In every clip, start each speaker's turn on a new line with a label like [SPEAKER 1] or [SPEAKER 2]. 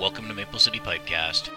[SPEAKER 1] Welcome to Maple City Pipecast.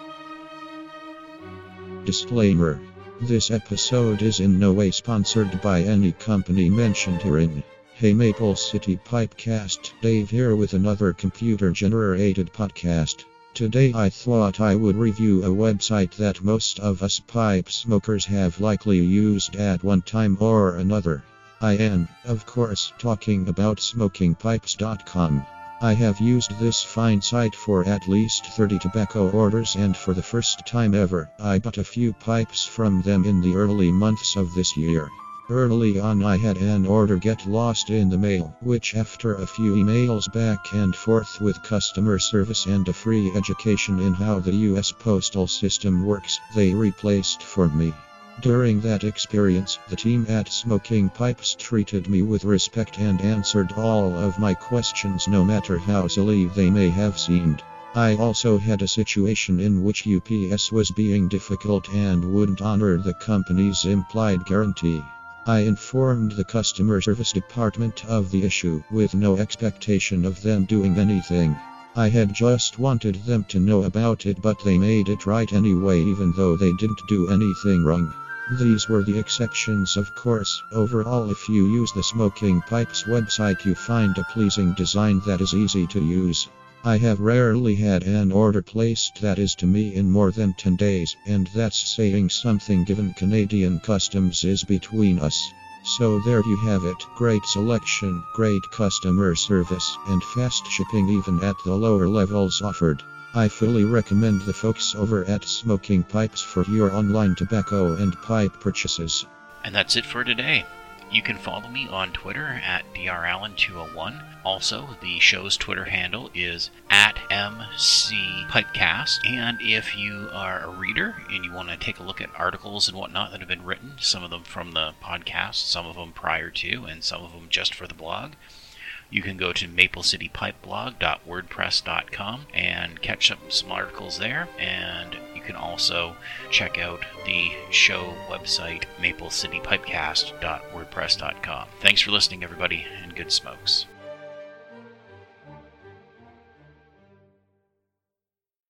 [SPEAKER 2] Disclaimer This episode is in no way sponsored by any company mentioned herein. Hey Maple City Pipecast, Dave here with another computer generated podcast. Today I thought I would review a website that most of us pipe smokers have likely used at one time or another. I am, of course, talking about smokingpipes.com. I have used this fine site for at least 30 tobacco orders and for the first time ever, I bought a few pipes from them in the early months of this year. Early on I had an order get lost in the mail, which after a few emails back and forth with customer service and a free education in how the US postal system works, they replaced for me. During that experience, the team at Smoking Pipes treated me with respect and answered all of my questions no matter how silly they may have seemed. I also had a situation in which UPS was being difficult and wouldn't honor the company's implied guarantee. I informed the customer service department of the issue with no expectation of them doing anything. I had just wanted them to know about it, but they made it right anyway, even though they didn't do anything wrong. These were the exceptions, of course. Overall, if you use the Smoking Pipes website, you find a pleasing design that is easy to use. I have rarely had an order placed that is to me in more than 10 days, and that's saying something given Canadian customs is between us. So there you have it great selection, great customer service, and fast shipping even at the lower levels offered. I fully recommend the folks over at Smoking Pipes for your online tobacco and pipe purchases.
[SPEAKER 1] And that's it for today. You can follow me on Twitter at drallen201. Also, the show's Twitter handle is at mcpipecast. And if you are a reader and you want to take a look at articles and whatnot that have been written, some of them from the podcast, some of them prior to, and some of them just for the blog, you can go to maplecitypipeblog.wordpress.com and catch up some articles there. And you can also check out the show website, maplecitypipecast.wordpress.com. Thanks for listening, everybody, and good smokes.